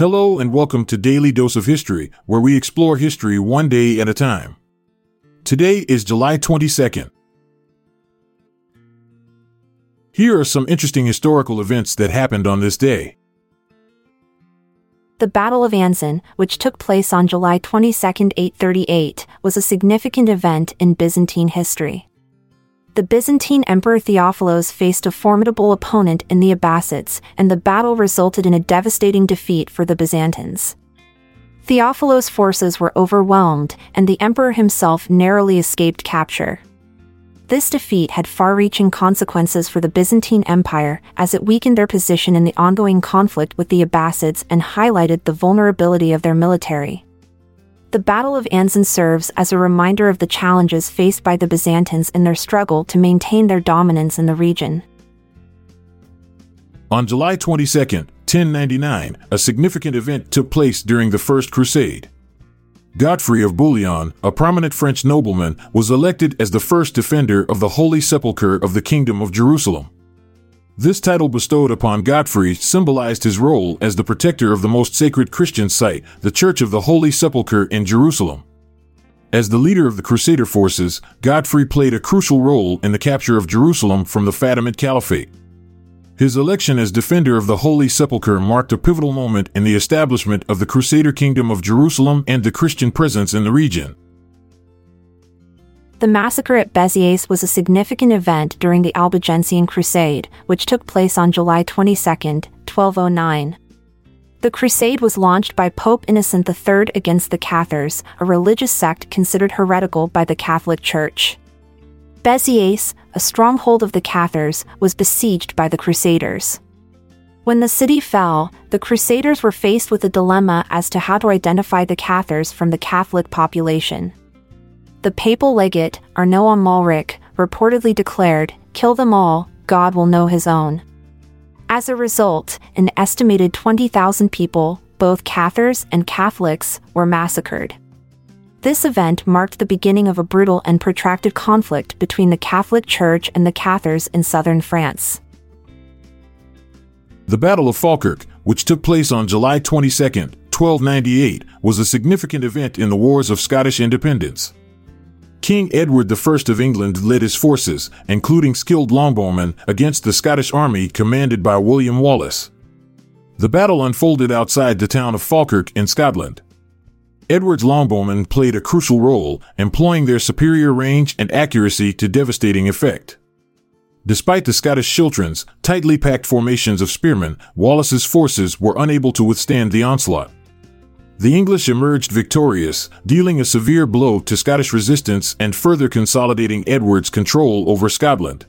Hello and welcome to Daily Dose of History, where we explore history one day at a time. Today is July 22nd. Here are some interesting historical events that happened on this day. The Battle of Anzen, which took place on July 22, 838, was a significant event in Byzantine history. The Byzantine Emperor Theophilos faced a formidable opponent in the Abbasids, and the battle resulted in a devastating defeat for the Byzantines. Theophilos' forces were overwhelmed, and the emperor himself narrowly escaped capture. This defeat had far reaching consequences for the Byzantine Empire, as it weakened their position in the ongoing conflict with the Abbasids and highlighted the vulnerability of their military. The Battle of Anzen serves as a reminder of the challenges faced by the Byzantines in their struggle to maintain their dominance in the region. On July 22, 1099, a significant event took place during the First Crusade. Godfrey of Bouillon, a prominent French nobleman, was elected as the first defender of the Holy Sepulchre of the Kingdom of Jerusalem. This title bestowed upon Godfrey symbolized his role as the protector of the most sacred Christian site, the Church of the Holy Sepulchre in Jerusalem. As the leader of the Crusader forces, Godfrey played a crucial role in the capture of Jerusalem from the Fatimid Caliphate. His election as defender of the Holy Sepulchre marked a pivotal moment in the establishment of the Crusader Kingdom of Jerusalem and the Christian presence in the region. The massacre at Béziers was a significant event during the Albigensian Crusade, which took place on July 22, 1209. The crusade was launched by Pope Innocent III against the Cathars, a religious sect considered heretical by the Catholic Church. Béziers, a stronghold of the Cathars, was besieged by the Crusaders. When the city fell, the Crusaders were faced with a dilemma as to how to identify the Cathars from the Catholic population. The papal legate, Arnaud Amalric, reportedly declared, Kill them all, God will know his own. As a result, an estimated 20,000 people, both Cathars and Catholics, were massacred. This event marked the beginning of a brutal and protracted conflict between the Catholic Church and the Cathars in southern France. The Battle of Falkirk, which took place on July 22, 1298, was a significant event in the Wars of Scottish Independence. King Edward I of England led his forces, including skilled longbowmen, against the Scottish army commanded by William Wallace. The battle unfolded outside the town of Falkirk in Scotland. Edward's longbowmen played a crucial role, employing their superior range and accuracy to devastating effect. Despite the Scottish schiltrons, tightly packed formations of spearmen, Wallace's forces were unable to withstand the onslaught. The English emerged victorious, dealing a severe blow to Scottish resistance and further consolidating Edward's control over Scotland.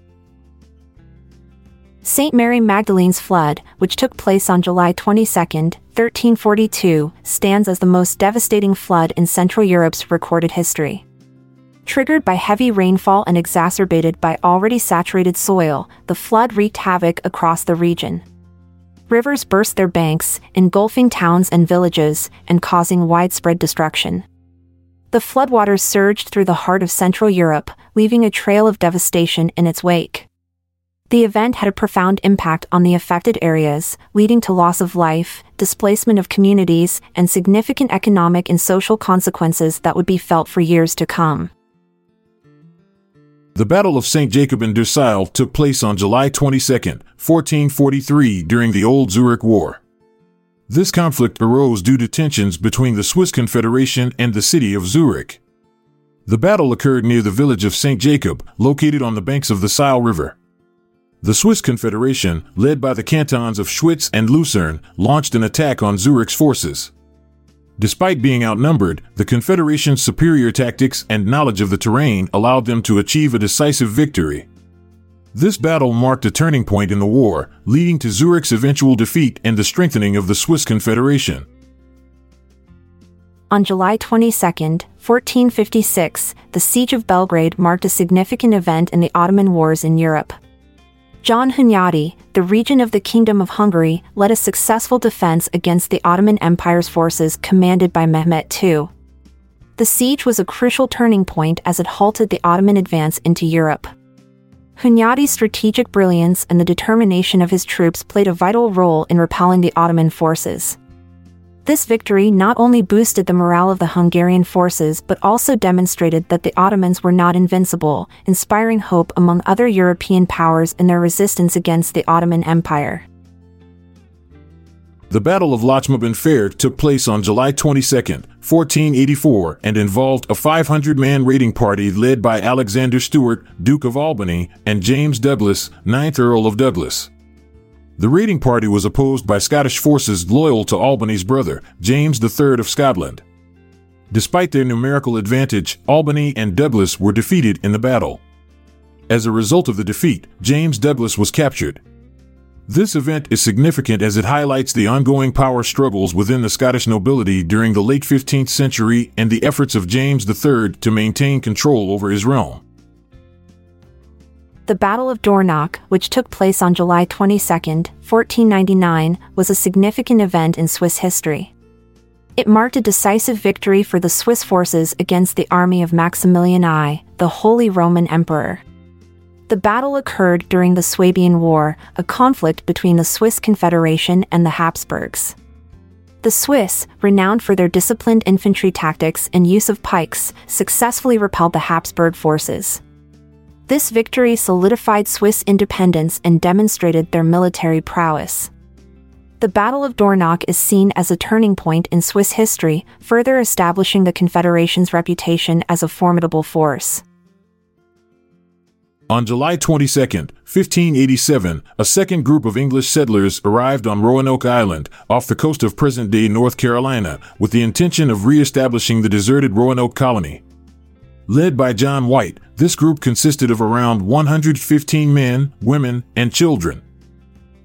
St. Mary Magdalene's flood, which took place on July 22, 1342, stands as the most devastating flood in Central Europe's recorded history. Triggered by heavy rainfall and exacerbated by already saturated soil, the flood wreaked havoc across the region. Rivers burst their banks, engulfing towns and villages, and causing widespread destruction. The floodwaters surged through the heart of Central Europe, leaving a trail of devastation in its wake. The event had a profound impact on the affected areas, leading to loss of life, displacement of communities, and significant economic and social consequences that would be felt for years to come. The Battle of St. Jakob an der Sihl took place on July 22, 1443, during the Old Zurich War. This conflict arose due to tensions between the Swiss Confederation and the city of Zurich. The battle occurred near the village of St. Jakob, located on the banks of the Sihl River. The Swiss Confederation, led by the cantons of Schwyz and Lucerne, launched an attack on Zurich's forces. Despite being outnumbered, the Confederation's superior tactics and knowledge of the terrain allowed them to achieve a decisive victory. This battle marked a turning point in the war, leading to Zurich's eventual defeat and the strengthening of the Swiss Confederation. On July 22, 1456, the Siege of Belgrade marked a significant event in the Ottoman Wars in Europe. John Hunyadi, the regent of the Kingdom of Hungary, led a successful defense against the Ottoman Empire's forces commanded by Mehmet II. The siege was a crucial turning point as it halted the Ottoman advance into Europe. Hunyadi's strategic brilliance and the determination of his troops played a vital role in repelling the Ottoman forces. This victory not only boosted the morale of the Hungarian forces but also demonstrated that the Ottomans were not invincible, inspiring hope among other European powers in their resistance against the Ottoman Empire. The Battle of Lochmaben Fair took place on July 22, 1484, and involved a 500 man raiding party led by Alexander Stewart, Duke of Albany, and James Douglas, 9th Earl of Douglas. The raiding party was opposed by Scottish forces loyal to Albany's brother, James III of Scotland. Despite their numerical advantage, Albany and Douglas were defeated in the battle. As a result of the defeat, James Douglas was captured, this event is significant as it highlights the ongoing power struggles within the Scottish nobility during the late 15th century and the efforts of James III to maintain control over his realm. The Battle of Dornach, which took place on July 22, 1499, was a significant event in Swiss history. It marked a decisive victory for the Swiss forces against the army of Maximilian I, the Holy Roman Emperor. The battle occurred during the Swabian War, a conflict between the Swiss Confederation and the Habsburgs. The Swiss, renowned for their disciplined infantry tactics and use of pikes, successfully repelled the Habsburg forces. This victory solidified Swiss independence and demonstrated their military prowess. The Battle of Dornach is seen as a turning point in Swiss history, further establishing the Confederation's reputation as a formidable force. On July 22, 1587, a second group of English settlers arrived on Roanoke Island, off the coast of present day North Carolina, with the intention of re establishing the deserted Roanoke colony. Led by John White, this group consisted of around 115 men, women, and children.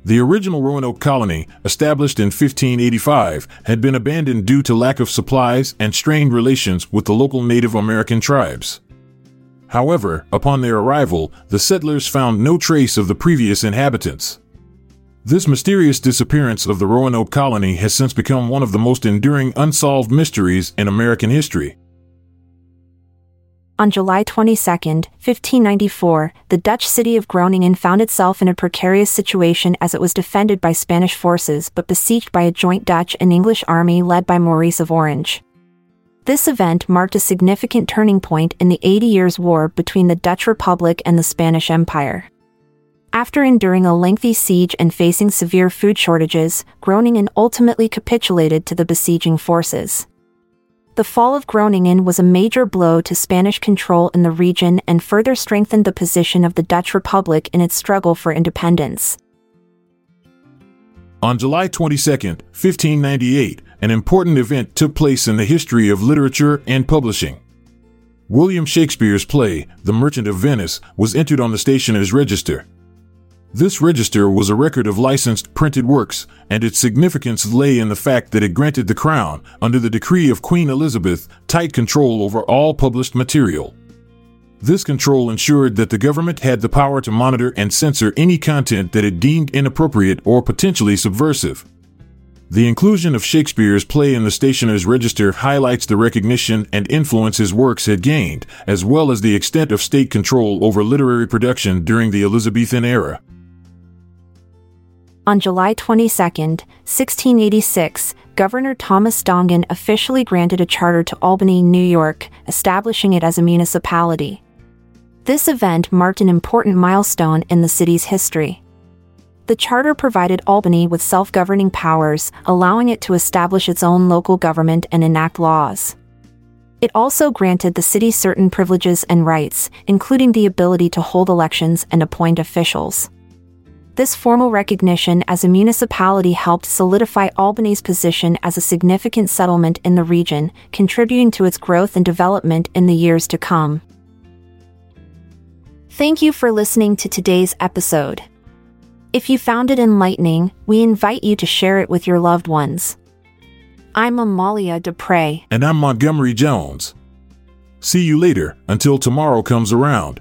The original Roanoke colony, established in 1585, had been abandoned due to lack of supplies and strained relations with the local Native American tribes. However, upon their arrival, the settlers found no trace of the previous inhabitants. This mysterious disappearance of the Roanoke colony has since become one of the most enduring unsolved mysteries in American history. On July 22, 1594, the Dutch city of Groningen found itself in a precarious situation as it was defended by Spanish forces but besieged by a joint Dutch and English army led by Maurice of Orange. This event marked a significant turning point in the Eighty Years' War between the Dutch Republic and the Spanish Empire. After enduring a lengthy siege and facing severe food shortages, Groningen ultimately capitulated to the besieging forces. The fall of Groningen was a major blow to Spanish control in the region and further strengthened the position of the Dutch Republic in its struggle for independence. On July 22, 1598, an important event took place in the history of literature and publishing. William Shakespeare's play, The Merchant of Venice, was entered on the stationer's register. This register was a record of licensed printed works, and its significance lay in the fact that it granted the Crown, under the decree of Queen Elizabeth, tight control over all published material. This control ensured that the government had the power to monitor and censor any content that it deemed inappropriate or potentially subversive. The inclusion of Shakespeare's play in the Stationer's Register highlights the recognition and influence his works had gained, as well as the extent of state control over literary production during the Elizabethan era. On July 22, 1686, Governor Thomas Dongan officially granted a charter to Albany, New York, establishing it as a municipality. This event marked an important milestone in the city's history. The charter provided Albany with self governing powers, allowing it to establish its own local government and enact laws. It also granted the city certain privileges and rights, including the ability to hold elections and appoint officials. This formal recognition as a municipality helped solidify Albany's position as a significant settlement in the region, contributing to its growth and development in the years to come. Thank you for listening to today's episode. If you found it enlightening, we invite you to share it with your loved ones. I'm Amalia Dupre. And I'm Montgomery Jones. See you later, until tomorrow comes around.